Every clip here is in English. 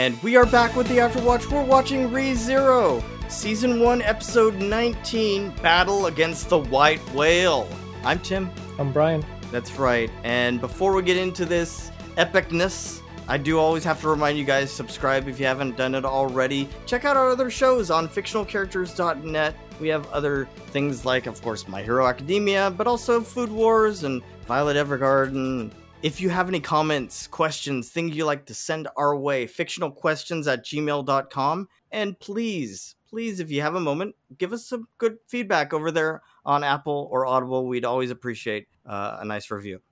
And we are back with the Afterwatch. We're watching Re Zero, Season 1, Episode 19 Battle Against the White Whale. I'm Tim. I'm Brian. That's right. And before we get into this epicness, I do always have to remind you guys subscribe if you haven't done it already. Check out our other shows on fictionalcharacters.net. We have other things like, of course, My Hero Academia, but also Food Wars and Violet Evergarden. If you have any comments, questions, things you like to send our way, fictionalquestions at gmail.com. And please, please, if you have a moment, give us some good feedback over there on Apple or Audible. We'd always appreciate uh, a nice review.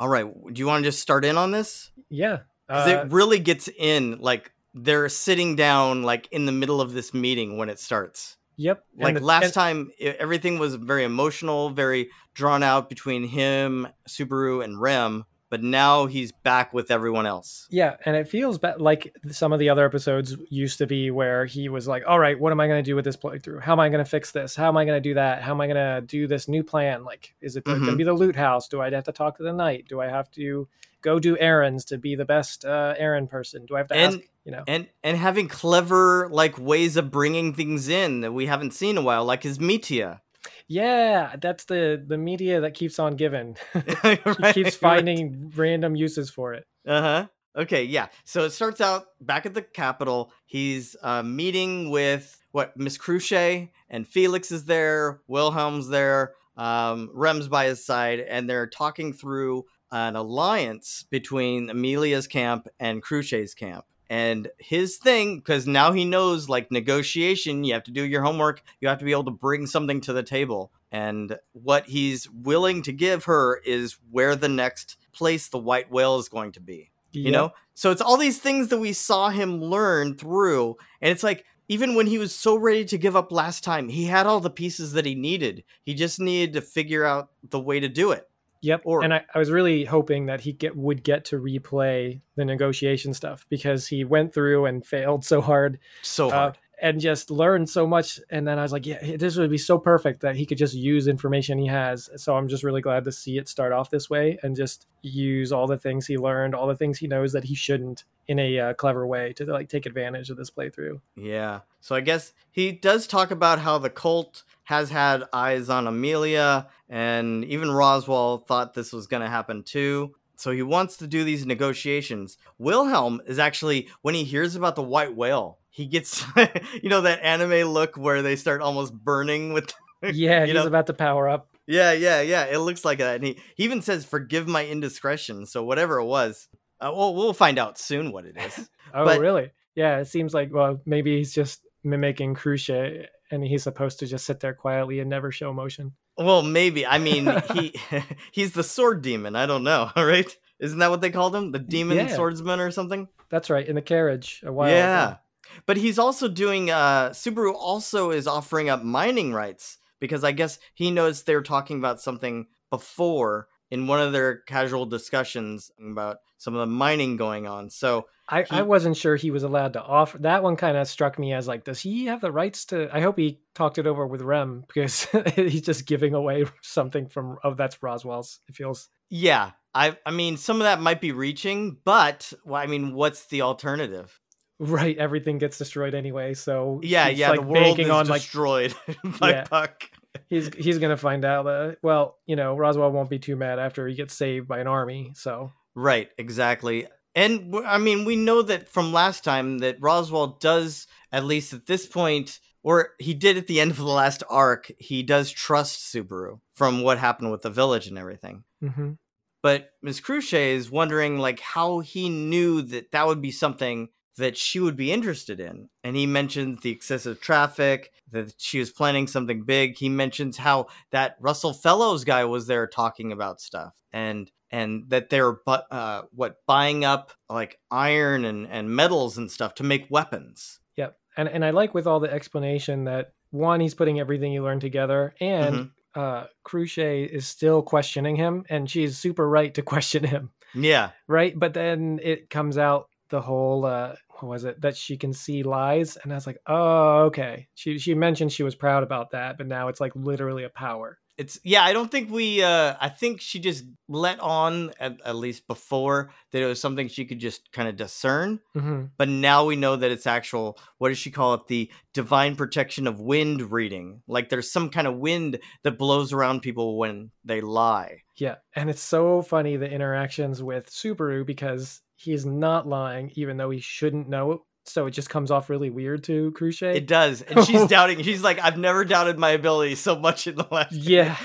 All right. Do you want to just start in on this? Yeah. Because uh, it really gets in, like, they're sitting down, like, in the middle of this meeting when it starts. Yep. Like the, last and, time, everything was very emotional, very drawn out between him, Subaru, and Rem but now he's back with everyone else. Yeah, and it feels be- like some of the other episodes used to be where he was like, "All right, what am I going to do with this playthrough? How am I going to fix this? How am I going to do that? How am I going to do this new plan? Like, is it mm-hmm. going to be the loot house? Do I have to talk to the knight? Do I have to go do errands to be the best uh, errand person? Do I have to and, ask?" You know, and and having clever like ways of bringing things in that we haven't seen in a while, like his Metia. Yeah, that's the the Metia that keeps on giving. right, keeps finding right. random uses for it. Uh huh. Okay, yeah. So it starts out back at the Capitol. He's uh, meeting with what Miss Cruce and Felix is there. Wilhelm's there. Um, Rem's by his side, and they're talking through an alliance between Amelia's camp and Cruce's camp and his thing because now he knows like negotiation you have to do your homework you have to be able to bring something to the table. And what he's willing to give her is where the next place the white whale is going to be you know? So it's all these things that we saw him learn through and it's like even when he was so ready to give up last time he had all the pieces that he needed. He just needed to figure out the way to do it Yep. Or, and I, I was really hoping that he get would get to replay the negotiation stuff because he went through and failed so hard. So uh, hard. Uh, and just learned so much. And then I was like, yeah, this would be so perfect that he could just use information he has. So I'm just really glad to see it start off this way and just use all the things he learned, all the things he knows that he shouldn't in a uh, clever way to like take advantage of this playthrough. Yeah. So I guess he does talk about how the cult has had eyes on Amelia, and even Roswaal thought this was going to happen too. So he wants to do these negotiations. Wilhelm is actually, when he hears about the white whale, he gets, you know, that anime look where they start almost burning with. yeah, he's know? about to power up. Yeah, yeah, yeah. It looks like that. And he, he even says, forgive my indiscretion. So whatever it was, uh, well, we'll find out soon what it is. oh, but, really? Yeah, it seems like, well, maybe he's just mimicking Cruce and he's supposed to just sit there quietly and never show emotion. Well, maybe. I mean, he he's the sword demon. I don't know. All right, isn't that what they called him? The demon yeah. swordsman or something? That's right. In the carriage a while. Yeah, ago. but he's also doing. uh Subaru also is offering up mining rights because I guess he knows they're talking about something before in one of their casual discussions about some of the mining going on. So I, he, I wasn't sure he was allowed to offer that one kind of struck me as like, does he have the rights to I hope he talked it over with Rem because he's just giving away something from oh that's Roswaal's it feels. Yeah. I I mean some of that might be reaching, but well, I mean what's the alternative? Right, everything gets destroyed anyway, so Yeah, yeah, like the world is on, destroyed like, by yeah. Puck he's he's gonna find out that well, you know, Roswaal won't be too mad after he gets saved by an army. So right, exactly. And I mean, we know that from last time that Roswaal does, at least at this point, or he did at the end of the last arc, he does trust Subaru from what happened with the village and everything. Mm-hmm. But Ms. Cruce is wondering like how he knew that that would be something that she would be interested in. And he mentions the excessive traffic, that she was planning something big. He mentions how that Russell Fellows guy was there talking about stuff and and that they're but uh, what buying up like iron and, and metals and stuff to make weapons. Yep. And and I like with all the explanation that one, he's putting everything you learned together and mm-hmm. uh is still questioning him and she's super right to question him. Yeah. Right. But then it comes out the whole uh what was it that she can see lies and i was like oh okay she she mentioned she was proud about that but now it's like literally a power it's yeah i don't think we uh i think she just let on at, at least before that it was something she could just kind of discern mm-hmm. but now we know that it's actual what does she call it the divine protection of wind reading like there's some kind of wind that blows around people when they lie yeah and it's so funny the interactions with subaru because he's not lying even though he shouldn't know so it just comes off really weird to Cruce. It does. And she's doubting. She's like, I've never doubted my ability so much in the last. Yeah.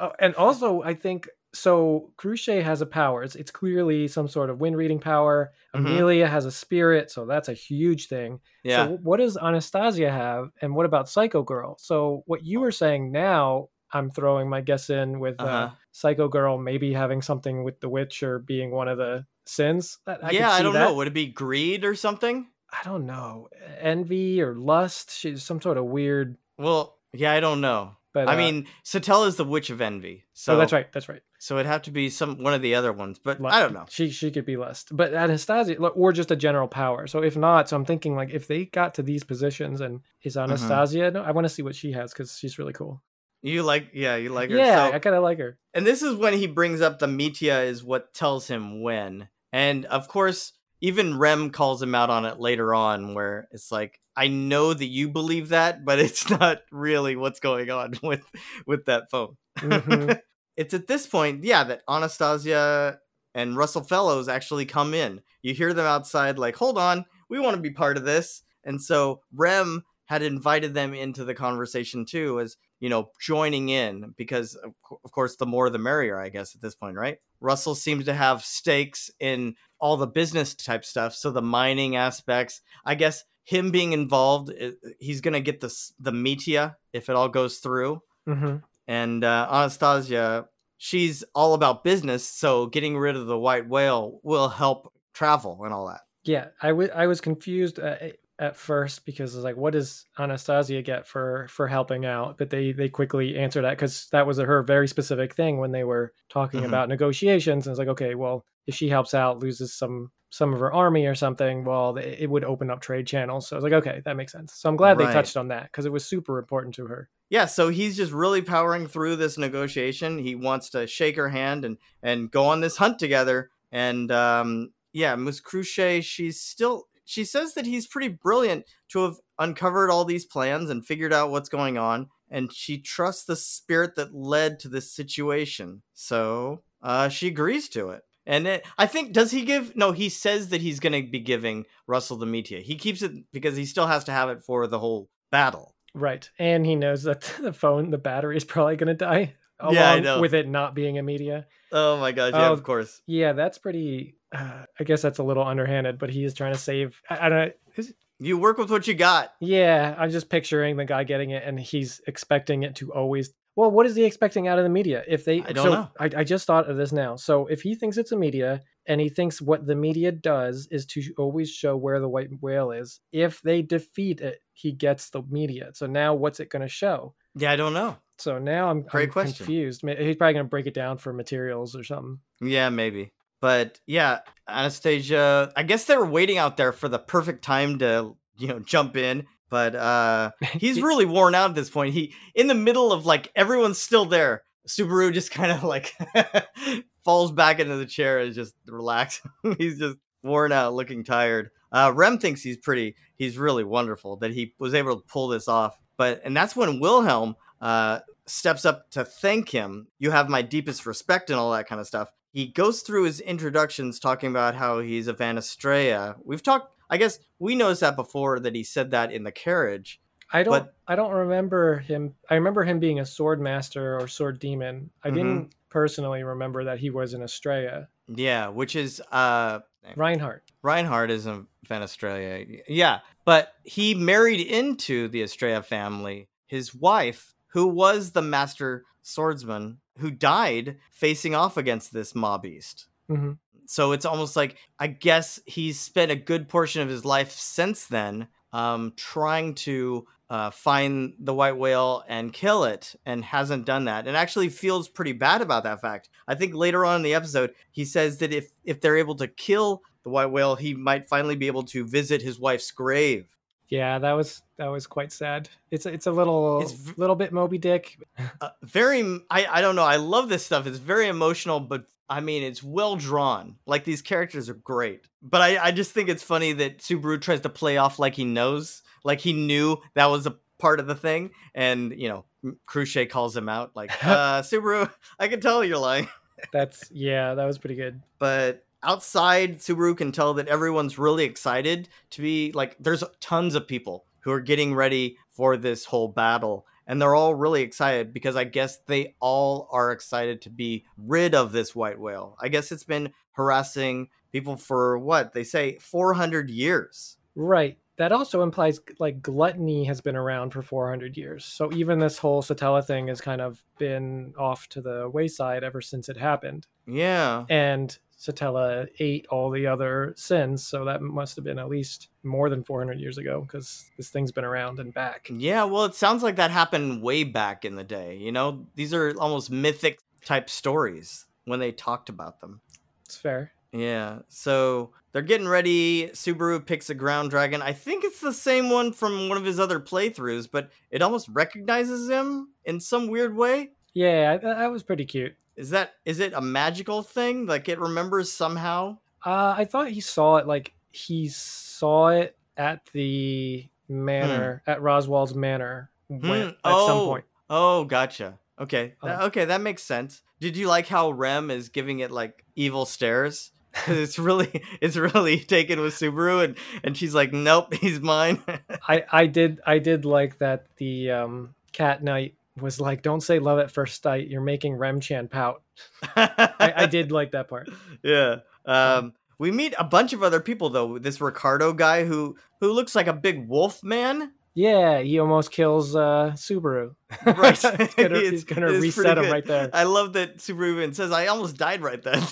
oh, and also, I think so. Cruce has a power. It's, it's clearly some sort of wind reading power. Mhm. Amelia has a spirit, so that's a huge thing. yeah. So what does Anastasia have, and what about Psycho Girl? So what you were saying now, I'm throwing my guess in with uh Uh-huh. Psycho Girl maybe having something with the witch or being one of the sins. I, I yeah, I don't that. know. Would it be greed or something? I don't know, envy or lust. She's some sort of weird. Well, yeah, I don't know. But I uh, mean, Satel is the witch of envy. So oh, that's right. That's right. So it'd have to be some one of the other ones, but Lu- I don't know. She she could be lust, but Anastasia or just a general power. So if not, so I'm thinking like if they got to these positions and Mm-hmm. is Anastasia? No, I want to see what she has because she's really cool. You like, yeah, you like her. Yeah, So- I kind of like her. and this is when he brings up the Metia is what tells him when. And of course, even Rem calls him out on it later on, where it's like, I know that you believe that, but it's not really what's going on with with that phone. Mhm. it's at this point, yeah, that Anastasia and Russell Fellows actually come in. You hear them outside, like, hold on, we want to be part of this. And so Rem had invited them into the conversation too, as you know, joining in because, of, of course, the more the merrier, I guess, at this point, right? Russell seems to have stakes in all the business type stuff. So the mining aspects, I guess, him being involved, he's going to get this, the Metia if it all goes through hmm and uh, Anastasia, she's all about business, so getting rid of the white whale will help travel and all that. Yeah, I wa- I was confused uh, at first because I was like, what does Anastasia get for for helping out? But they they quickly answer that because that was her very specific thing when they were talking Mhm. about negotiations. And it's like, okay, well, if she helps out, loses some some of her army or something, well, it it would open up trade channels. So I was like, okay, that makes sense. So I'm glad Right. they touched on that because it was super important to her. Yeah, so he's just really powering through this negotiation. He wants to shake her hand and and go on this hunt together. And um, yeah, Miss Cruce, she's still she says that he's pretty brilliant to have uncovered all these plans and figured out what's going on. And she trusts the spirit that led to this situation. So uh, she agrees to it. And it, I think does he give? No, he says that he's going to be giving Russell the Metia. He keeps it because he still has to have it for the whole battle. Right, and he knows that the phone, the battery is probably going to die. Along Yeah, I know. with it not being a Metia. Oh my gosh! Yeah, Oh, of course. Yeah, that's pretty. Uh, I guess that's a little underhanded, but he is trying to save. I, I don't. Is, You work with what you got. yeah, I'm just picturing the guy getting it, and he's expecting it to always. Well, what is he expecting out of the Metia? If they, I don't so know. I, I just thought of this now. So if he thinks it's a Metia, and he thinks what the Metia does is to always show where the white whale is. If they defeat it, he gets the Metia. So now, what's it going to show? Yeah, I don't know. So now I'm, Great I'm question. confused. He's probably going to break it down for materials or something. Yeah, maybe. But yeah, Anastasia. I guess they were waiting out there for the perfect time to you know jump in. But uh he's really worn out at this point. He in the middle of like everyone's still there. Subaru just kind of like falls back into the chair and just relax. he's just worn out, looking tired. Uh, Rem thinks he's pretty. He's really wonderful that he was able to pull this off. But and that's when Wilhelm uh, steps up to thank him. You have my deepest respect and all that kind of stuff. He goes through his introductions talking about how he's a Van Astrea. We've talked. I guess we noticed that before that he said that in the carriage. I don't. But- I don't remember him. I remember him being a sword master or sword demon. I Mhm. didn't personally remember that he was an Astrea. Yeah, which is uh, Reinhard. Reinhard is a Van Astrea. Yeah, but he married into the Astrea family. His wife, who was the master swordsman, who died facing off against this mob beast. hmm So it's almost like I guess he's spent a good portion of his life since then um, trying to uh, find the white whale and kill it, and hasn't done that, and actually feels pretty bad about that fact. I think later on in the episode he says that if if they're able to kill the white whale, he might finally be able to visit his wife's grave. Yeah, that was that was quite sad. It's it's a little It's v- little bit Moby Dick. Uh, very, I I don't know. I love this stuff. It's very emotional, but I mean, it's well drawn. Like these characters are great. But I I just think it's funny that Subaru tries to play off like he knows, like he knew that was a part of the thing, and you know, Cruciate calls him out like, uh, Subaru, I can tell you're lying. That's yeah, that was pretty good. but outside subaru can tell that everyone's really excited to be like there's tons of people who are getting ready for this whole battle and they're all really excited because i guess they all are excited to be rid of this white whale i guess it's been harassing people for what they say 400 years Right. That also implies like gluttony has been around for 400 years. So even this whole Satella thing has kind of been off to the wayside ever since it happened. yeah And Satella ate all the other sins, so that must have been at least more than 400 years ago because this thing's been around and back. yeah well it sounds like that happened way back in the day you know these are almost mythic type stories when they talked about them It's fair. Yeah, so they're getting ready. Subaru picks a ground dragon. I think it's the same one from one of his other playthroughs, but it almost recognizes him in some weird way. Yeah, that was pretty cute. Is that is it a magical thing? Like it remembers somehow? Uh, I thought he saw it like he saw it at the manor at Roswaal's manor when, Hmm, at some oh. point. Oh, gotcha. Okay, Oh. okay, that makes sense. Did you like how Rem is giving it like evil stares? it's really it's really taken with Subaru, and and she's like, nope, he's mine. I I did I did like that the um cat knight was like, "Don't say love at first sight. You're making Remchan pout." I, I did like that part. yeah. Um, we meet a bunch of other people though. This Ricardo guy who who looks like a big wolf man. Yeah, he almost kills uh Subaru. Right. he's gonna, It's- he's gonna reset him right there. I love that Subaru even says, "I almost died right then."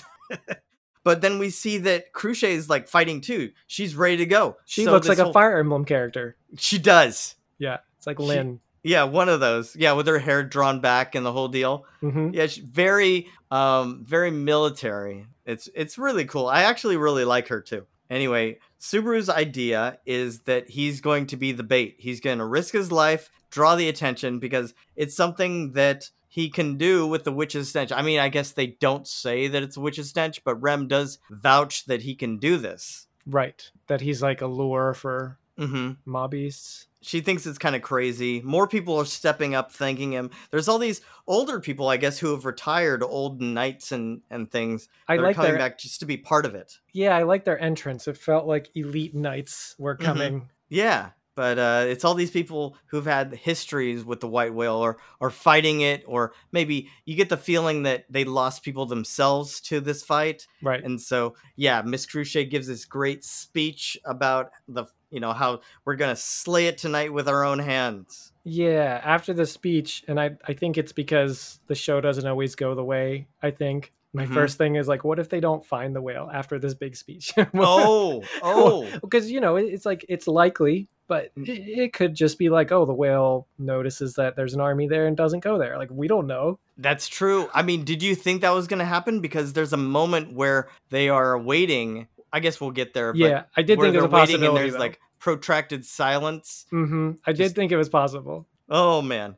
But then we see that Cruciate is like fighting too. She's ready to go. She So looks like a Fire Emblem character. She does. Yeah, it's like She- Yeah, one of those. Yeah, with her hair drawn back and the whole deal. hmm Yeah, she's very um very military. It's it's really cool. I actually really like her too. Anyway, Subaru's idea is that he's going to be the bait. He's going to risk his life, draw the attention because it's something that he can do with the witch's stench. I mean, I guess they don't say that it's a witch's stench, but Rem does vouch that he can do this. Right, that he's like a lure for Mhm. mob beasts. she thinks it's kind of crazy. More people are stepping up, thanking him. There's all these older people, I guess, who have retired, old knights and and things. I like coming their back just to be part of it. yeah, I like their entrance. It felt like elite knights were Mhm. coming. Yeah, but uh, it's all these people who've had histories with the white whale, or are fighting it, or maybe you get the feeling that they lost people themselves to this fight. Right. And so, yeah, Miss Cruciate gives this great speech about the you know how we're gonna slay it tonight with our own hands. Yeah, after the speech, and I I think it's because the show doesn't always go the way I think. My Mhm. first thing is like, what if they don't find the whale after this big speech? Oh, oh. because you know it- it's like it's likely, but Mm. it, could just be like, oh, the whale notices that there's an army there and doesn't go there. Like we don't know. That's true. I mean, did you think that was going to happen? Because there's a moment where they are waiting. I guess we'll get there. But yeah, I did think it was a possibility. and there's like protracted silence. hmm I did think it was possible. Oh man.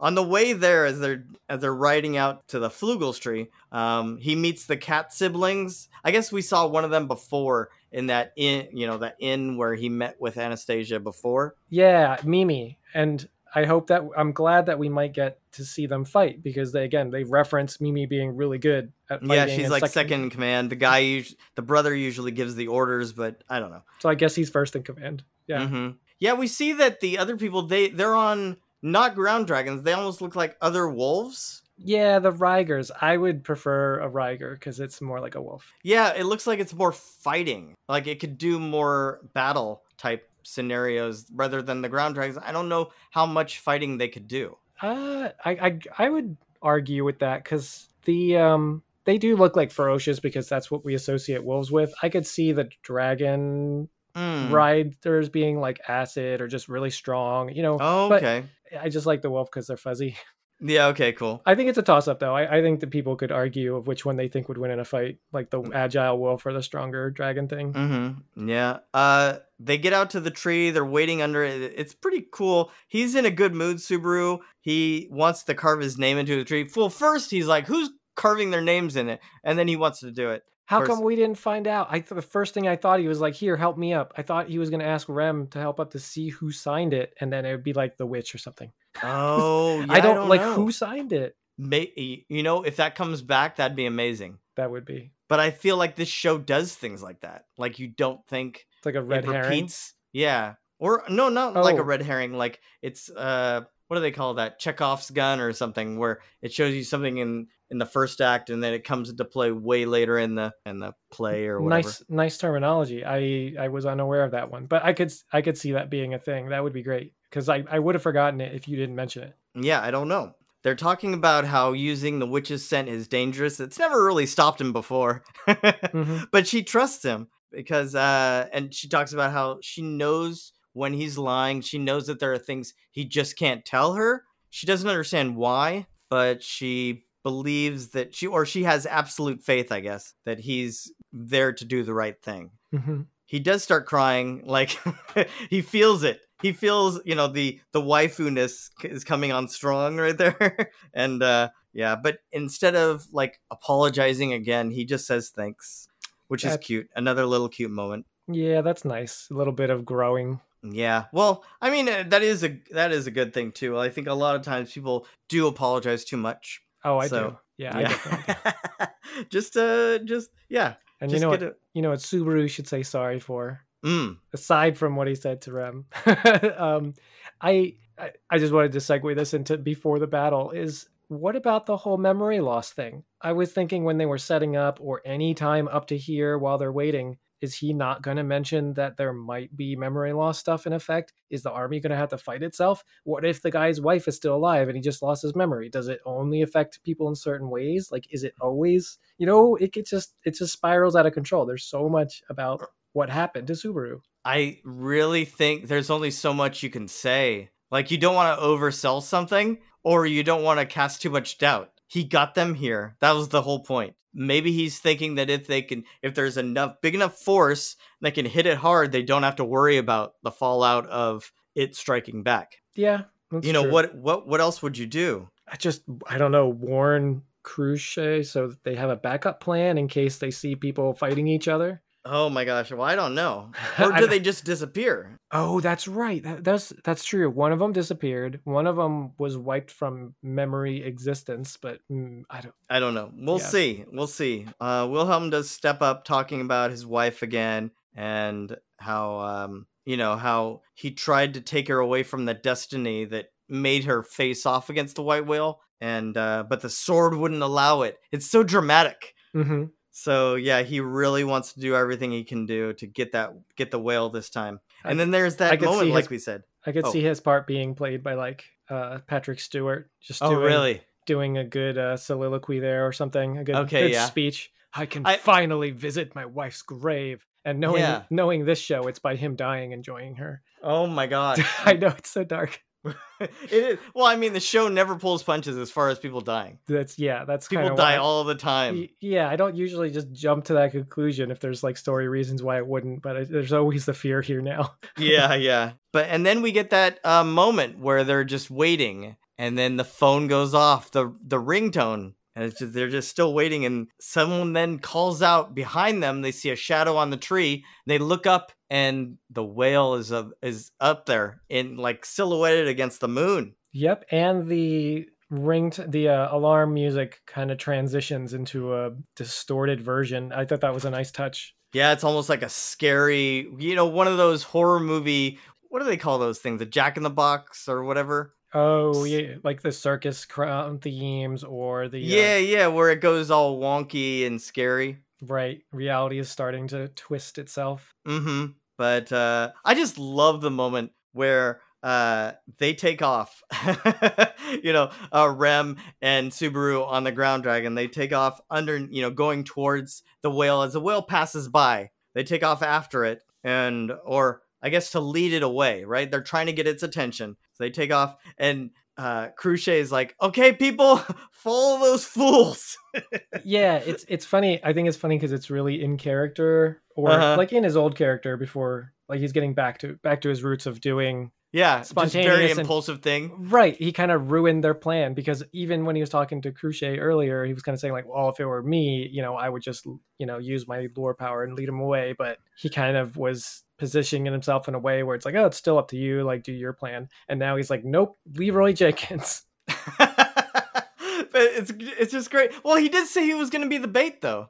On the way there, as they're as they're riding out to the Flugelstree, um, he meets the cat siblings. I guess we saw one of them before in that inn, you know, that inn where he met with Anastasia before. Yeah, Mimi, and I hope that I'm glad that we might get to see them fight because they again they reference Mimi being really good at fighting. yeah, she's like second in command. The guy, the brother, usually gives the orders, but I don't know. So I guess he's first in command. Yeah. hmm Yeah, we see that the other people they they're on not ground dragons. They almost look like other wolves. Yeah, the Rigers. I would prefer a Riger because it's more like a wolf. Yeah, it looks like it's more fighting. Like it could do more battle type scenarios rather than the ground dragons. I don't know how much fighting they could do. Uh, I I, I would argue with that because the um they do look like ferocious because that's what we associate wolves with. I could see the dragon Mm. riders being like acid or just really strong. You know, Oh, okay. I just like the wolf because they're fuzzy. Yeah. Okay. Cool. I think it's a toss up though. I, I think that people could argue of which one they think would win in a fight, like the Mm. agile wolf or the stronger dragon thing. Mm-hmm. Yeah. Uh, they get out to the tree. They're waiting under it. It's pretty cool. He's in a good mood. Subaru. He wants to carve his name into the tree. Well, first he's like, "Who's carving their names in it?" And then he wants to do it. How course- come we didn't find out? I th- the first thing I thought he was like, "Here, help me up." I thought he was going to ask Rem to help up to see who signed it, and then it would be like the witch or something. Oh, yeah, I, don't like know. who signed it. May- you know, if that comes back, that'd be amazing. That would be But I feel like this show does things like that. Like you don't think it's like a red herring. Yeah. Or no, not like a Oh. red herring. Like it's uh, what do they call that? Chekhov's gun or something, where it shows you something in in the first act, and then it comes into play way later in the in the play or whatever. Nice, nice terminology. I I was unaware of that one, but I could I could see that being a thing. That would be great because I I would have forgotten it if you didn't mention it. Yeah, I don't know. They're talking about how using the witch's scent is dangerous. It's never really stopped him before. Mhm. but she trusts him because uh and she talks about how she knows when he's lying. She knows that there are things he just can't tell her. She doesn't understand why, but she believes that she or she has absolute faith, I guess, that he's there to do the right thing. Mhm. he does start crying like he feels it. He feels you know the the waifu-ness is coming on strong right there. And uh yeah but instead of like apologizing again he just says thanks which is cute. Another little cute moment. Yeah, that's nice. A little bit of growing. yeah. Well i mean uh, that is a that is a good thing too. I think a lot of times people do apologize too much Oh, I So, do. Yeah, I do. just uh just yeah And you know what? a- You know what Subaru should say sorry for. mm, aside from what he said to Rem, um, I, I I just wanted to segue this into before the battle is what about the whole memory loss thing? I was thinking when they were setting up or any time up to here while they're waiting, is he not going to mention that there might be memory loss stuff in effect? Is the army going to have to fight itself? What if the guy's wife is still alive and he just lost his memory? Does it only affect people in certain ways? Like, is it always, you know, it gets just, it just spirals out of control. There's so much about uh what happened to Subaru. I really think there's only so much you can say. Like you don't want to oversell something or you don't want to cast too much doubt. He got them here. That was the whole point. Maybe he's thinking that if they can if there's enough big enough force they can hit it hard, they don't have to worry about the fallout of it striking back. Yeah. You know true. what what what else would you do? I just I don't know warn Cruce so that they have a backup plan in case they see people fighting each other. Oh my gosh, well I don't know. Or do they just disappear? Oh, that's right. That, that's that's true. One of them disappeared. One of them was wiped from memory existence. But mm, I don't. I don't know. We'll Yeah. see. We'll see. Uh, Wilhelm does step up talking about his wife again and how, um, you know, how he tried to take her away from the destiny that made her face off against the white whale, and uh, but the sword wouldn't allow it. It's so dramatic. hmm So yeah, he really wants to do everything he can do to get that get the whale this time. And I- then there's that moment, like his- we said. I could Oh. see his part being played by like uh, Patrick Stewart, just Oh, doing really? doing a good uh, soliloquy there or something. A good, Okay, good yeah. speech. I can I- finally visit my wife's grave. And knowing Yeah. knowing this show, it's by him dying enjoying her. Oh my god. I know it's so dark. it is. Well, I mean, the show never pulls punches as far as people dying. That's yeah. That's People die why- all the time. Yeah, I don't usually just jump to that conclusion if there's like story reasons why it wouldn't, but I, there's always the fear here now. yeah, yeah. But and then we get that uh, moment where they're just waiting, and then the phone goes off, the the ringtone, and it's just they're just still waiting, and someone then calls out behind them. They see a shadow on the tree. They look up, and the whale is uh, is up there in like silhouetted against the moon. Yep, and the ringed the uh, alarm music kind of transitions into a distorted version. I thought that was a nice touch. Yeah, it's almost like a scary, you know, one of those horror movie. What do they call those things? The Jack in the Box or whatever. Oh yeah, like the circus crown themes or the uh, Yeah, yeah, where it goes all wonky and scary. right reality is starting to twist itself. Mm-hmm. But uh, I just love the moment where uh, they take off. you know, uh, Rem and Subaru on the ground dragon. They take off under, you know, going towards the whale as the whale passes by. They take off after it, and or I guess to lead it away. Right? They're trying to get its attention. So they take off, and uh Cruciate is like, okay, people, follow those fools. yeah, it's it's funny. I think it's funny because it's really in character, or Uh-huh. like in his old character before, like he's getting back to back to his roots of doing yeah, just very Spontaneous and- impulsive thing. right. He kind of ruined their plan because even when he was talking to Cruciate earlier, he was kind of saying like, "Well, if it were me, you know, I would just you know use my lore power and lead him away." But he kind of was positioning himself in a way where it's like, "Oh, it's still up to you. Like, do your plan." And now he's like, "Nope, Leroy Jenkins." but it's it's just great. Well, he did say he was going to be the bait though.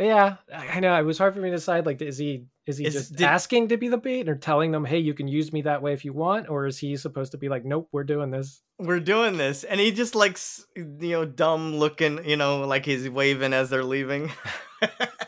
Yeah, I know. It was hard for me to decide. Like, is he is he Is- just did- asking to be the bait, or telling them, "Hey, you can use me that way if you want," or is he supposed to be like, "Nope, we're doing this"? We're doing this, and he just like you know dumb looking, you know, like he's waving as they're leaving.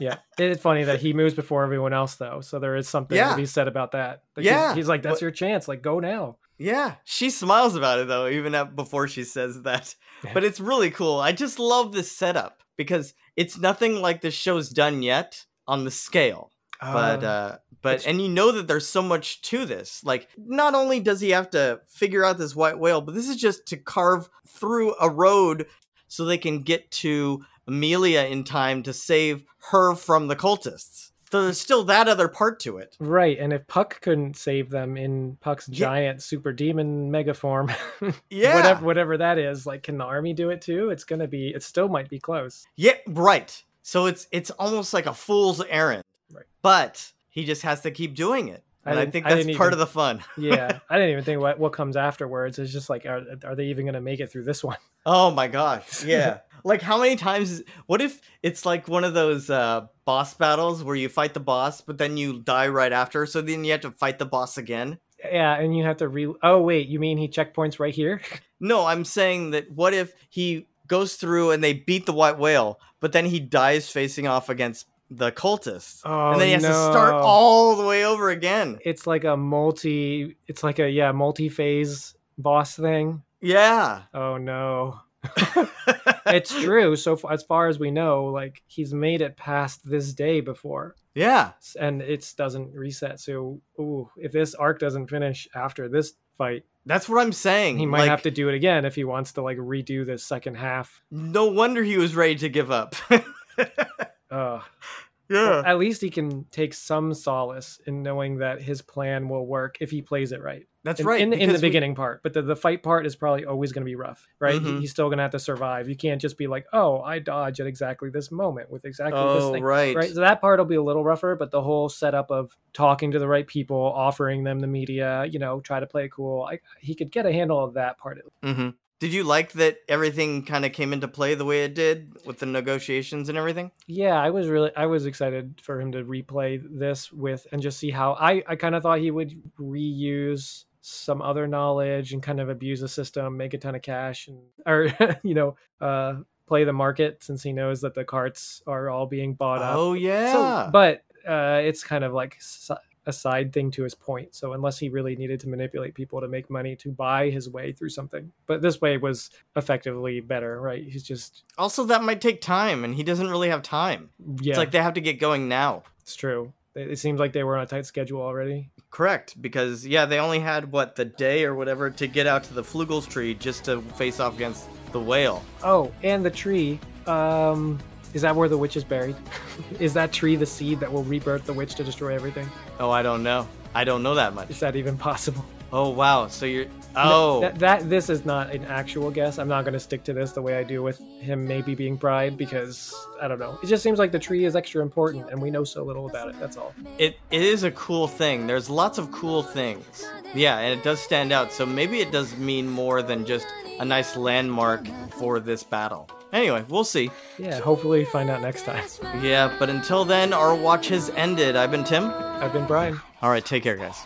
Yeah, it's funny that he moves before everyone else, though. So there is something Yeah. to be said about that. Like, he's- Yeah, he's, like, "That's your chance. Like, go now." Yeah, she smiles about it though, even at, before she says that. Yeah. But it's really cool. I just love this setup because it's nothing like this show's done yet on the scale. But uh but and you know that there's so much to this. Like not only does he have to figure out this white whale, but this is just to carve through a road so they can get to Amelia in time to save her from the cultists. So there's still that other part to it. right, and if Puck couldn't save them in Puck's Yeah. giant super demon mega form, Yeah. whatever whatever that is, like, can the army do it too? It's gonna be. It still might be close. Yeah, right. So it's it's almost like a fool's errand. Right. But he just has to keep doing it. I And I, didn't- think that's didn't part even- of the fun. yeah i didn't even think what, what comes afterwards it's just like are, are they even going to make it through this one Oh my gosh. Yeah. Like how many times what if it's like one of those uh boss battles where you fight the boss but then you die right after so then you have to fight the boss again? yeah and you have to re oh wait you mean he checkpoints right here No, I'm saying that what if he goes through and they beat the white whale but then he dies facing off against the cultists. oh and then he has to start all the way over again. it's like a multi it's like a yeah multi-phase boss thing Yeah. oh no it's true so f- as far as we know like he's made it past this day before yeah. and it doesn't reset so ooh, if this arc doesn't finish after this fight That's what I'm saying. he might Like, have to do it again if he wants to like redo the second half No wonder he was ready to give up. uh yeah. at least he can take some solace in knowing that his plan will work if he plays it right. That's in, right. in, in the we- beginning part, but the, the fight part is probably always going to be rough, right? Mhm. he's still going to have to survive. You can't just be like, "Oh, I dodge at exactly this moment with exactly this Oh, thing." right. Right, so that part will be a little rougher, but the whole setup of talking to the right people, offering them the Metia, you know, try to play it cool. I, he could get a handle of that part. hmm Did you like that everything kind of came into play the way it did with the negotiations and everything? Yeah, I was really I was excited for him to replay this with and just see how I I kind of thought he would reuse some other knowledge and kind of abuse the system, make a ton of cash and or you know, uh play the market since he knows that the carts are all being bought up. Oh yeah. So, but uh it's kind of like a side thing to his point. So unless he really needed to manipulate people to make money to buy his way through something. But this way was effectively better, right? He's just also, that might take time, and he doesn't really have time. yeah. It's like they have to get going now. It's true. It seems like they were on a tight schedule already. Correct, because yeah, they only had what the day or whatever to get out to the Flugels tree just to face off against the whale. Oh, and the tree. Um, is that where the witch is buried? is that tree the seed that will rebirth the witch to destroy everything? Oh, I don't know. I don't know that much. Is that even possible? Oh wow, so you're oh that, that this is not an actual guess. I'm not going to stick to this the way I do with him maybe being pride because I don't know. It just seems like the tree is extra important, and we know so little about it. That's all. it it is a cool thing. There's lots of cool things. Yeah, and it does stand out. So maybe it does mean more than just a nice landmark for this battle. Anyway, we'll see. Yeah. Hopefully, find out next time. Yeah, but until then, our watch has ended. I've been Tim. I've been Brian. All right, take care, guys.